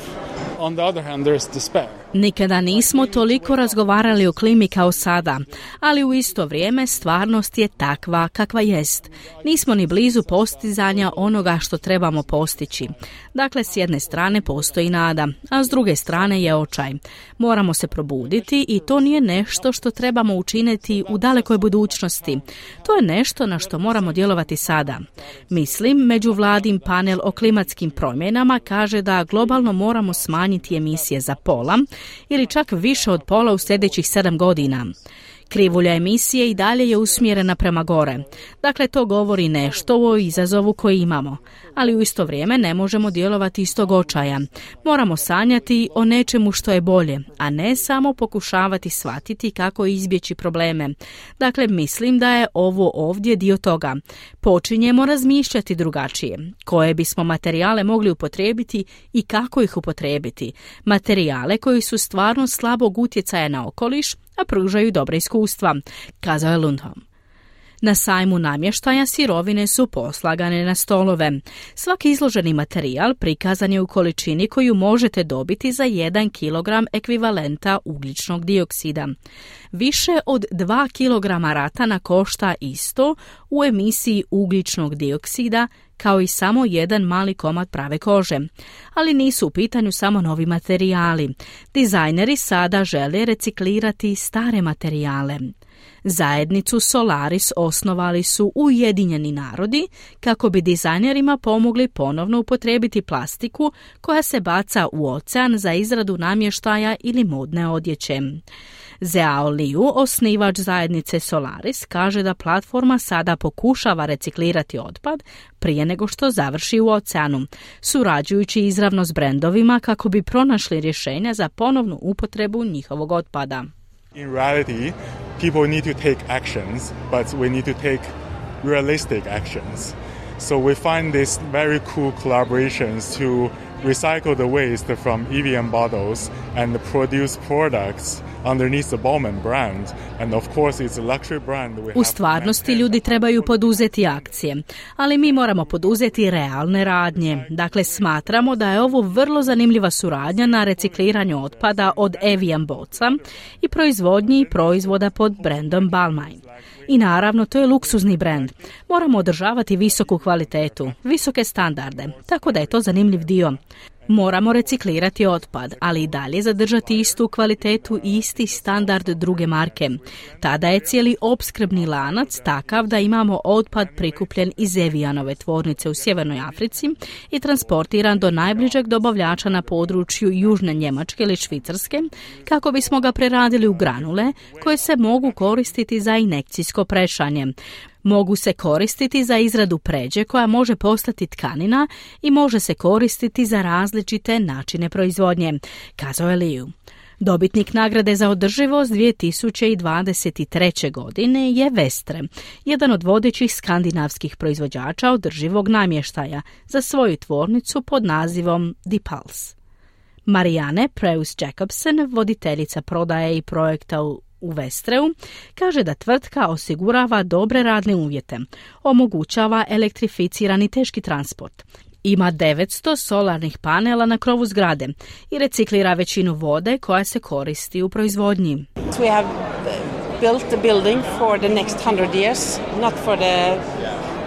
[SPEAKER 23] On the other hand, there is despair.
[SPEAKER 1] Nikada nismo toliko razgovarali o klimi kao sada, ali u isto vrijeme stvarnost je takva kakva jest. Nismo ni blizu postizanja onoga što trebamo postići. Dakle, s jedne strane postoji nada, a s druge strane je očaj. Moramo se probuditi i to nije nešto što trebamo učiniti u dalekoj budućnosti. To je nešto na što moramo djelovati sada. Mislim, međuvladim panel o klimatskim promjenama kaže da globalno moramo smanjiti emisije za pola, ili čak više od pola u sljedećih sedam godina. Krivulja emisije i dalje je usmjerena prema gore. Dakle, to govori nešto o izazovu koji imamo, ali u isto vrijeme ne možemo djelovati iz tog očaja. Moramo sanjati o nečemu što je bolje, a ne samo pokušavati shvatiti kako izbjeći probleme. Dakle, mislim da je ovo ovdje dio toga. Počinjemo razmišljati drugačije. Koje bismo materijale mogli upotrijebiti i kako ih upotrijebiti. Materijale koji su stvarno slabog utjecaja na okoliš, a pružaju dobre iskustva, kazao je Lundholm. Na sajmu namještaja sirovine su poslagane na stolove. Svaki izloženi materijal prikazan je u količini koju možete dobiti za 1 kg ekvivalenta ugljičnog dioksida. Više od 2 kg ratana košta isto u emisiji ugljičnog dioksida kao i samo jedan mali komad prave kože. Ali nisu u pitanju samo novi materijali. Dizajneri sada žele reciklirati stare materijale. Zajednicu Solaris osnovali su Ujedinjeni narodi kako bi dizajnerima pomogli ponovno upotrijebiti plastiku koja se baca u ocean za izradu namještaja ili modne odjeće. Zhao Liu, osnivač zajednice Solaris, kaže da platforma sada pokušava reciklirati otpad prije nego što završi u oceanu, surađujući izravno s brendovima kako bi pronašli rješenja za ponovnu upotrebu njihovog otpada.
[SPEAKER 24] In reality, people need to take actions, but we need to take realistic actions. So we find these very cool collaborations to recycle the waste from EVM bottles and produce products underneath the Bowman brand. And of course it's a luxury brand. We
[SPEAKER 1] U stvarnosti ljudi trebaju poduzeti akcije, ali mi moramo poduzeti realne radnje. Dakle, smatramo da je ovo vrlo zanimljiva suradnja na recikliranju otpada od Evian boca i proizvodnji proizvoda pod brandom Balmain. I naravno, to je luksuzni brand. Moramo održavati visoku kvalitetu, visoke standarde, tako da je to zanimljiv dio. Moramo reciklirati otpad, ali i dalje zadržati istu kvalitetu i isti standard druge marke. Tada je cijeli opskrbni lanac takav da imamo otpad prikupljen iz Evijanove tvornice u Sjevernoj Africi i transportiran do najbližeg dobavljača na području Južne Njemačke ili Švicarske, kako bismo ga preradili u granule koje se mogu koristiti za inekcijsko prešanje. Mogu se koristiti za izradu pređe koja može postati tkanina i može se koristiti za različite načine proizvodnje, kazao je Liu. Dobitnik nagrade za održivost 2023. godine je Vestre, jedan od vodećih skandinavskih proizvođača održivog namještaja za svoju tvornicu pod nazivom Dipals. Marijane Preus Jacobsen, voditeljica prodaje i projekta u u Vestreu, kaže da tvrtka osigurava dobre radne uvjete, omogućava elektrificirani teški transport, ima 900 solarnih panela na krovu zgrade i reciklira većinu vode koja se koristi u proizvodnji.
[SPEAKER 25] We have uh, built the building for the next 100 years, not for the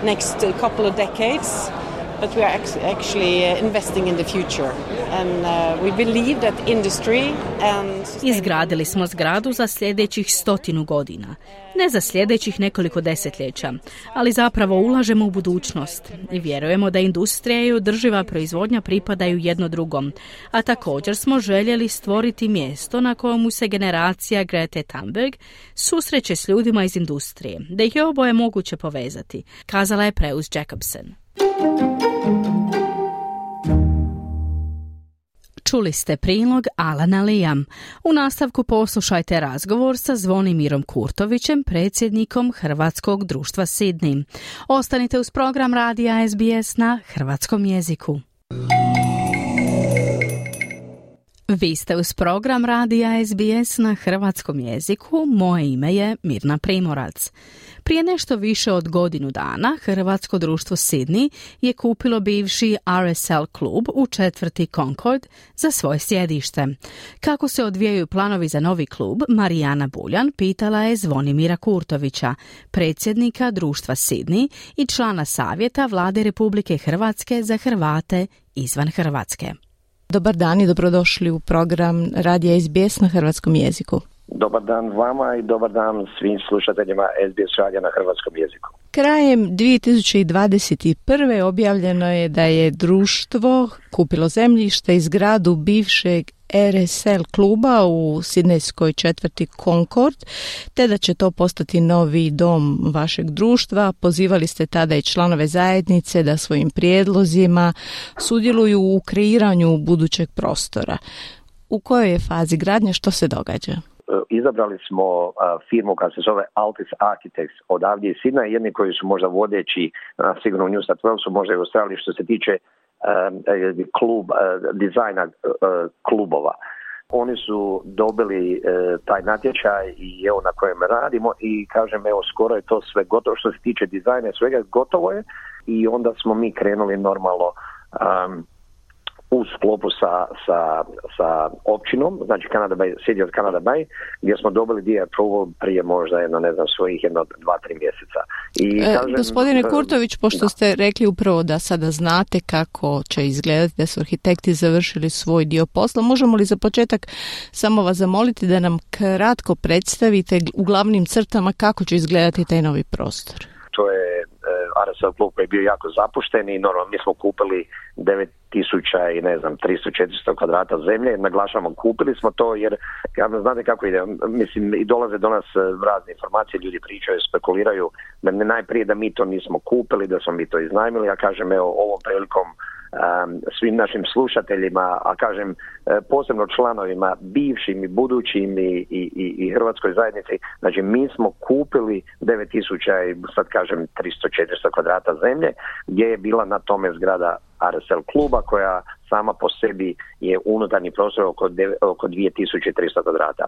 [SPEAKER 25] next couple of decades but we are actually uh, investing in the future. And uh, we believe that industry and
[SPEAKER 1] Izgradili smo zgradu za sljedećih stotinu godina. Ne za sljedećih nekoliko desetljeća, ali zapravo ulažemo u budućnost i vjerujemo da industrija i održiva proizvodnja pripadaju jedno drugom. A također smo željeli stvoriti mjesto na kojemu se generacija Grete Thunberg susreće s ljudima iz industrije, da ih je oboje moguće povezati, kazala je Preus Jacobsen. Čuli ste prilog Alana Lijam. U nastavku poslušajte razgovor sa Zvonimirom Kurtovićem, predsjednikom Hrvatskog društva Sidni. Ostanite uz program Radija SBS na hrvatskom jeziku. Vi ste uz program Radija SBS na hrvatskom jeziku. Moje ime je Mirna Primorac. Prije nešto više od godinu dana Hrvatsko društvo Sydney je kupilo bivši RSL klub u četvrti Concord za svoje sjedište. Kako se odvijaju planovi za novi klub, Marijana Buljan pitala je Zvonimira Kurtovića, predsjednika društva Sydney i člana savjeta vlade Republike Hrvatske za Hrvate izvan Hrvatske.
[SPEAKER 26] Dobar dan i dobrodošli u program Radija SBS na hrvatskom jeziku.
[SPEAKER 27] Dobar dan vama i dobar dan svim slušateljima SBS radija na hrvatskom jeziku.
[SPEAKER 26] Krajem 2021. objavljeno je da je društvo kupilo zemljište i zgradu bivšeg RSL kluba u Sidnejskoj četvrti Concord, te da će to postati novi dom vašeg društva. Pozivali ste tada i članove zajednice da svojim prijedlozima sudjeluju u kreiranju budućeg prostora. U kojoj je fazi gradnje, što se događa?
[SPEAKER 27] Izabrali smo firmu koja se zove Altis Architects odavdje iz Sidna, jedni koji su možda vodeći sigurno u New South Walesu, možda i u Australiji što se tiče klub, dizajna klubova. oni su dobili e, taj natječaj i evo na kojem radimo i kažem evo skoro je to sve gotovo što se tiče dizajna svega gotovo je i onda smo mi krenuli normalno u sklopu sa, sa, sa općinom, znači Canada Bay, City of Canada Bay, gdje smo dobili dio approval prije možda jedno, ne znam, svojih jedno, dva, tri mjeseca.
[SPEAKER 26] I e, kažem, gospodine e, Kurtović, pošto ste rekli upravo da sada znate kako će izgledati da su arhitekti završili svoj dio posla, možemo li za početak samo vas zamoliti da nam kratko predstavite u glavnim crtama kako će izgledati taj novi prostor?
[SPEAKER 27] To je RSL klub koji je bio jako zapušten i normalno mi smo kupili 9000 i ne znam 300-400 kvadrata zemlje, naglašavamo kupili smo to jer ja znate kako ide, mislim i dolaze do nas e, razne informacije, ljudi pričaju, spekuliraju da ne najprije da mi to nismo kupili, da smo mi to iznajmili, ja kažem evo ovom prilikom svim našim slušateljima, a kažem e, posebno članovima, bivšim i budućim i, i, i Hrvatskoj zajednici, znači mi smo kupili 9000 i sad kažem 300-400 kvadrata zemlje gdje je bila na tome zgrada RSL kluba koja sama po sebi je unutarnji prostor oko, oko 2300 kvadrata.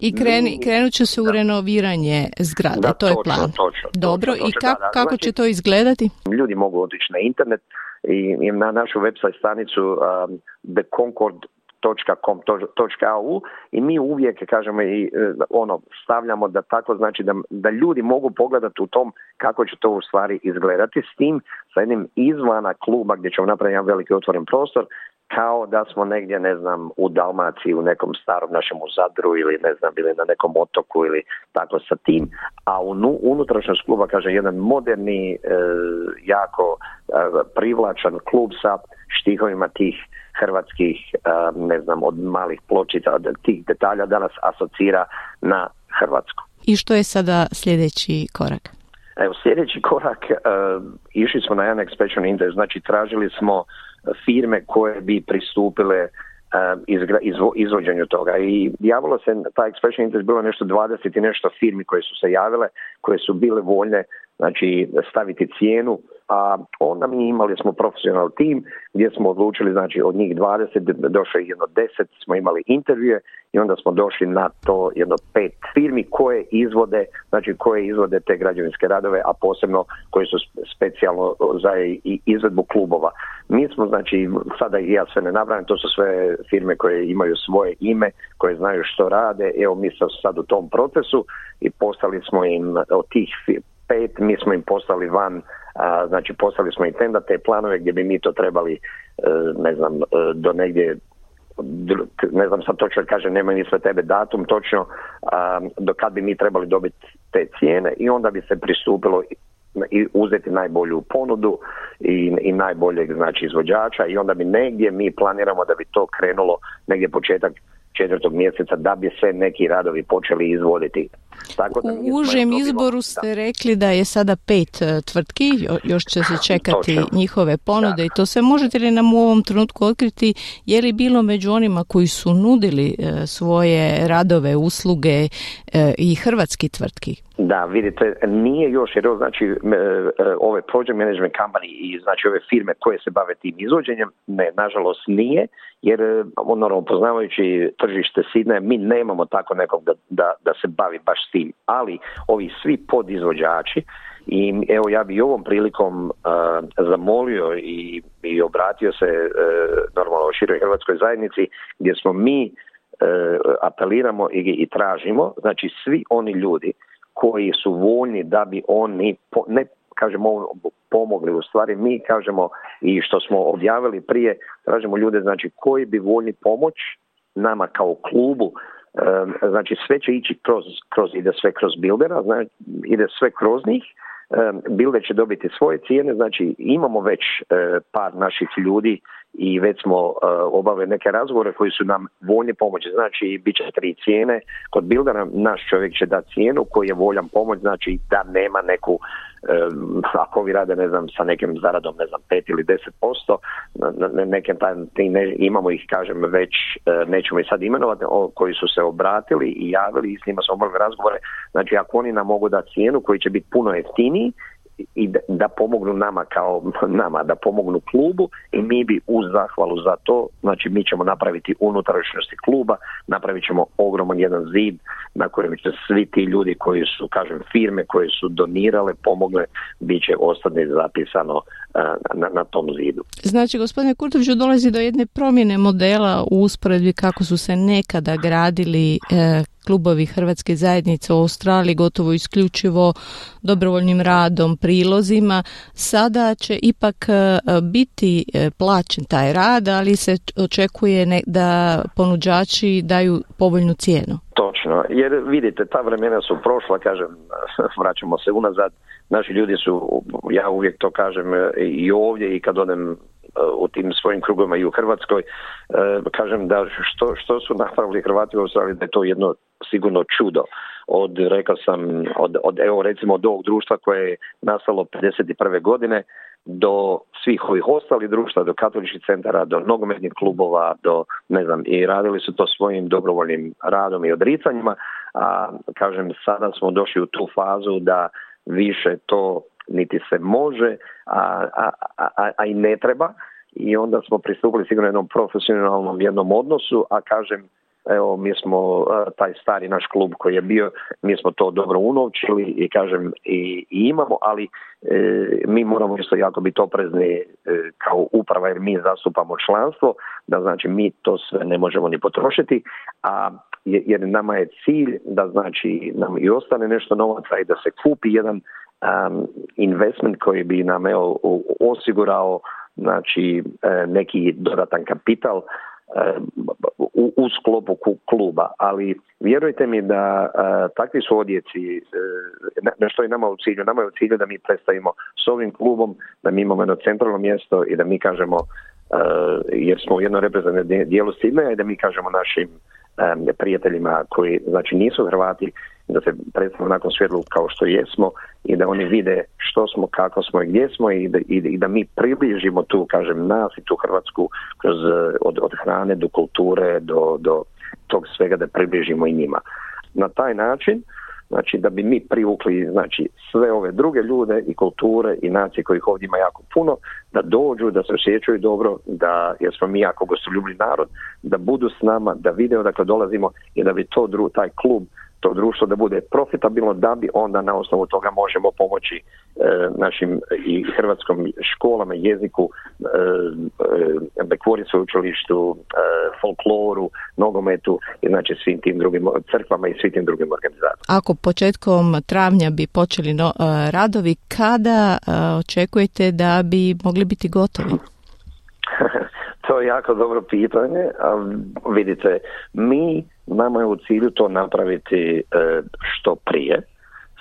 [SPEAKER 26] I kreni, krenut će se u renoviranje zgrade,
[SPEAKER 27] da,
[SPEAKER 26] to je plan.
[SPEAKER 27] Točno,
[SPEAKER 26] Dobro,
[SPEAKER 27] točno,
[SPEAKER 26] i kako
[SPEAKER 27] znači,
[SPEAKER 26] će to izgledati?
[SPEAKER 27] Ljudi mogu otići na internet i na našu website stranicu um, theconcord.com.au i mi uvijek kažemo i e, ono stavljamo da tako znači da, da ljudi mogu pogledati u tom kako će to u stvari izgledati s tim sa jednim izvana kluba gdje ćemo napraviti jedan veliki otvoren prostor kao da smo negdje, ne znam, u Dalmaciji, u nekom starom našem Zadru ili ne znam, ili na nekom otoku ili tako sa tim, a u unutrašnjost kluba, kaže, jedan moderni, e, jako e, privlačan klub sa štihovima tih hrvatskih, e, ne znam, od malih pločica, od tih detalja da nas asocira na Hrvatsku.
[SPEAKER 26] I što je sada sljedeći korak?
[SPEAKER 27] Evo, sljedeći korak, išli smo na jedan expansion index, znači tražili smo firme koje bi pristupile uh, izvođenju toga. I javilo se, ta expression interest bilo nešto 20 i nešto firmi koje su se javile, koje su bile voljne znači staviti cijenu, a onda mi imali smo profesional tim gdje smo odlučili, znači od njih 20 došlo jedno 10, smo imali intervjue i onda smo došli na to jedno pet firmi koje izvode, znači koje izvode te građevinske radove, a posebno koji su specijalno za izvedbu klubova. Mi smo, znači, sada i ja sve ne nabrajam, to su sve firme koje imaju svoje ime, koje znaju što rade, evo mi smo sad u tom procesu i postali smo im od tih pet, mi smo im poslali van, a, znači poslali smo im tenda te planove gdje bi mi to trebali, e, ne znam, e, do negdje ne znam sad točno kaže nema ni sve tebe datum točno do kad bi mi trebali dobiti te cijene i onda bi se pristupilo i uzeti najbolju ponudu i, i najboljeg znači izvođača i onda bi negdje mi planiramo da bi to krenulo negdje početak četvrtog mjeseca da bi se neki radovi počeli izvoditi.
[SPEAKER 26] Tako da u užem izboru ste rekli da je sada pet e, tvrtki, još će se [laughs] čekati njihove ponude i to sve. Možete li nam u ovom trenutku otkriti je li bilo među onima koji su nudili e, svoje radove, usluge e, i hrvatski tvrtki?
[SPEAKER 27] Da, vidite, nije još, jer znači ove project management company i znači ove firme koje se bave tim izvođenjem, ne, nažalost nije, jer normalno poznavajući tržište Sidne, mi nemamo tako nekog da, da, da se bavi baš s ali ovi svi podizvođači i evo ja bi ovom prilikom zamolio i, i obratio se uh, normalno široj hrvatskoj zajednici gdje smo mi apeliramo i, i tražimo, znači svi oni ljudi koji su voljni da bi oni ne kažemo pomogli u stvari mi kažemo i što smo objavili prije tražimo ljude znači koji bi voljni pomoć nama kao klubu znači sve će ići kroz, kroz ide sve kroz bildera, znači ide sve kroz njih, Bilder će dobiti svoje cijene, znači imamo već eh, par naših ljudi i već smo uh, obavili neke razgovore koji su nam voljni pomoći. Znači, bit će tri cijene. Kod bildera naš čovjek će dati cijenu koji je voljan pomoć, znači da nema neku, um, ako vi rade, ne znam, sa nekim zaradom, ne znam, 5 ili 10%, na, neke ne, imamo ih, kažem, već, uh, nećemo ih sad imenovati, o, koji su se obratili i javili i s njima smo obavili razgovore. Znači, ako oni nam mogu dati cijenu koji će biti puno jeftiniji, i da, pomognu nama kao [laughs] nama, da pomognu klubu i mi bi uz zahvalu za to, znači mi ćemo napraviti unutrašnjosti kluba, napravit ćemo ogroman jedan zid na kojem će svi ti ljudi koji su, kažem, firme koje su donirale, pomogle, bit će ostane zapisano na, na tom zidu.
[SPEAKER 26] Znači, gospodine Kurtoviću, dolazi do jedne promjene modela u usporedbi kako su se nekada gradili e, klubovi Hrvatske zajednice u Australiji gotovo isključivo dobrovoljnim radom, prilozima. Sada će ipak e, biti e, plaćen taj rad, ali se očekuje da ponuđači daju povoljnu cijenu.
[SPEAKER 27] Točno, jer vidite, ta vremena su prošla, kažem, [laughs] vraćamo se unazad, naši ljudi su, ja uvijek to kažem i ovdje i kad odem u tim svojim krugovima i u Hrvatskoj, e, kažem da što, što su napravili Hrvati u Australiji, da je to jedno sigurno čudo. Od, rekao sam, od, od evo recimo od ovog društva koje je nastalo 51. godine do svih ovih ostalih društva, do katoličkih centara, do nogometnih klubova, do ne znam, i radili su to svojim dobrovoljnim radom i odricanjima, a kažem sada smo došli u tu fazu da više to niti se može, a, a, a, a i ne treba. I onda smo pristupili sigurno jednom profesionalnom jednom odnosu, a kažem evo mi smo taj stari naš klub koji je bio, mi smo to dobro unovčili i kažem i, i imamo, ali e, mi moramo isto jako biti oprezni e, kao uprava jer mi zastupamo članstvo, da znači mi to sve ne možemo ni potrošiti, a jer nama je cilj da znači nam i ostane nešto novaca i da se kupi jedan um, investment koji bi nam osigurao znači e, neki dodatan kapital e, u, u sklopu kluba, ali vjerujte mi da e, takvi su odjeci, na što je nama u cilju, nama je u cilju da mi predstavimo s ovim klubom, da mi imamo jedno centralno mjesto i da mi kažemo, jer smo u jednom reprezentativnom dijelu Sidneja i da mi kažemo našim prijateljima koji znači nisu Hrvati da se predstavimo nakon svjetlu kao što jesmo i da oni vide što smo, kako smo i gdje smo i da, i da mi približimo tu, kažem, nas i tu Hrvatsku kroz od, od hrane do kulture do, do tog svega da približimo i njima. Na taj način znači da bi mi privukli znači sve ove druge ljude i kulture i nacije kojih ovdje ima jako puno da dođu, da se osjećaju dobro da jer smo mi jako gostoljubni narod da budu s nama, da vide odakle dolazimo i da bi to dru, taj klub to društvo da bude profitabilno da bi onda na osnovu toga možemo pomoći e, našim i hrvatskom školama, jeziku, e, e, učilištu, e, folkloru, nogometu i znači svim tim drugim crkvama i svim tim drugim organizacijama.
[SPEAKER 26] Ako početkom travnja bi počeli no, e, radovi, kada očekujete da bi mogli biti gotovi? [laughs]
[SPEAKER 27] to je jako dobro pitanje. A vidite, mi Nama je u cilju to napraviti e, što prije,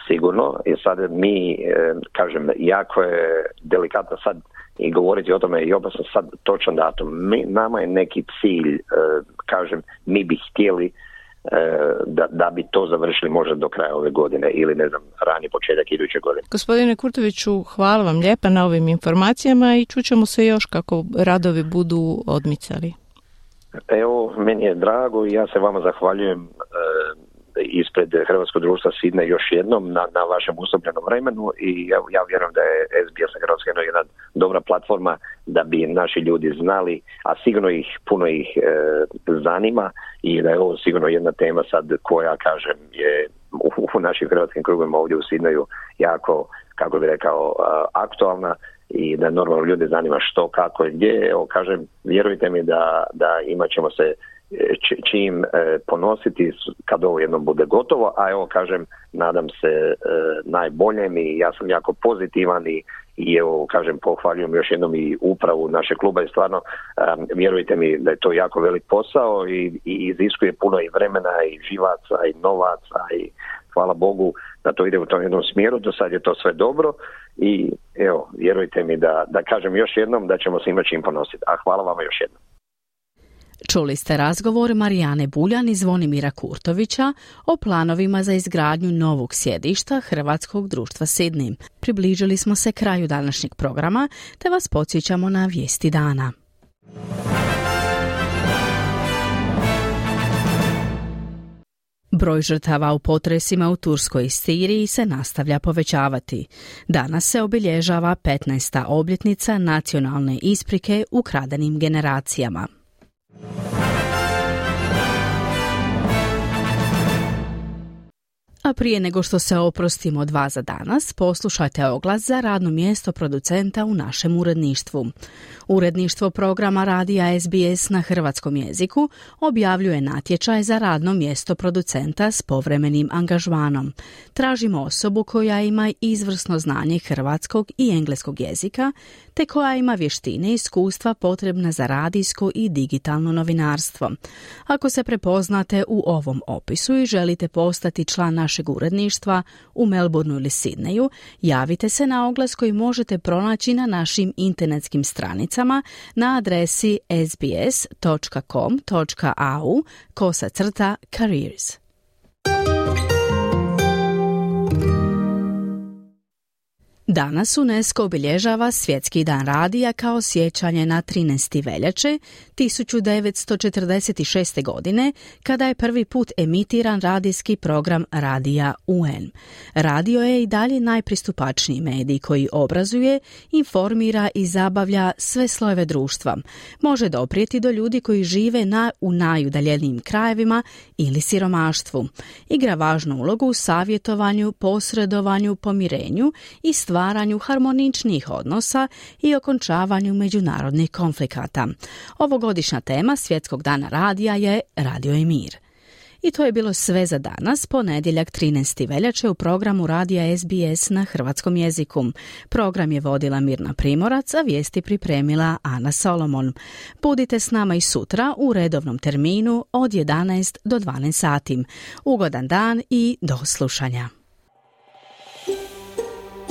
[SPEAKER 27] sigurno. I sad mi, e, kažem, jako je delikatno sad i govoriti o tome i opasno sad točan datum. Mi, nama je neki cilj, e, kažem, mi bi htjeli da, da bi to završili možda do kraja ove godine ili ne znam, rani početak iduće godine.
[SPEAKER 26] Gospodine Kurtoviću, hvala vam lijepa na ovim informacijama i čućemo se još kako radovi budu odmicali.
[SPEAKER 27] Evo, meni je drago i ja se vama zahvaljujem e, ispred Hrvatskog društva Sidne još jednom na, na vašem usobljenom vremenu i ja, ja vjerujem da je SBS Hrvatska jedna dobra platforma da bi naši ljudi znali, a sigurno ih, puno ih e, zanima i da je ovo sigurno jedna tema sad koja, kažem, je u, u našim hrvatskim krugovima ovdje u Sidneju jako, kako bi rekao, aktualna i da normalno ljude zanima što, kako i gdje. Evo, kažem, vjerujte mi da, da imat ćemo se e, čim e, ponositi kad ovo jednom bude gotovo, a evo kažem, nadam se e, najboljem i ja sam jako pozitivan i, i evo kažem pohvaljujem još jednom i upravu naše kluba i stvarno vjerujte mi da je to jako velik posao i, i iziskuje puno i vremena i živaca i novaca i hvala Bogu da to ide u tom jednom smjeru, do sad je to sve dobro i evo, vjerujte mi da, da kažem još jednom da ćemo se imati čim ponositi. A hvala vama još jednom.
[SPEAKER 1] Čuli ste razgovor Marijane Buljan i Zvonimira Kurtovića o planovima za izgradnju novog sjedišta Hrvatskog društva Sidni. Približili smo se kraju današnjeg programa te vas podsjećamo na vijesti dana. Broj žrtava u potresima u Turskoj i Siriji se nastavlja povećavati. Danas se obilježava 15. obljetnica nacionalne isprike ukradenim generacijama. A prije nego što se oprostimo od vas za danas, poslušajte oglas za radno mjesto producenta u našem uredništvu. Uredništvo programa Radija SBS na hrvatskom jeziku objavljuje natječaj za radno mjesto producenta s povremenim angažmanom. Tražimo osobu koja ima izvrsno znanje hrvatskog i engleskog jezika, te koja ima vještine i iskustva potrebna za radijsko i digitalno novinarstvo. Ako se prepoznate u ovom opisu i želite postati član našeg uredništva u Melbourneu ili Sidneju, javite se na oglas koji možete pronaći na našim internetskim stranicama na adresi sbs.com.au kosa crta careers. Danas UNESCO obilježava Svjetski dan radija kao sjećanje na 13. veljače 1946. godine kada je prvi put emitiran radijski program Radija UN. Radio je i dalje najpristupačniji medij koji obrazuje, informira i zabavlja sve slojeve društva. Može doprijeti do ljudi koji žive na, u najudaljenijim krajevima ili siromaštvu. Igra važnu ulogu u savjetovanju, posredovanju, pomirenju i stvaranju stvaranju harmoničnijih odnosa i okončavanju međunarodnih konflikata. Ovogodišnja tema Svjetskog dana radija je Radio i mir. I to je bilo sve za danas, ponedjeljak 13. veljače u programu Radija SBS na hrvatskom jeziku. Program je vodila Mirna Primorac, a vijesti pripremila Ana Solomon. Budite s nama i sutra u redovnom terminu od 11 do 12 sati. Ugodan dan i do slušanja.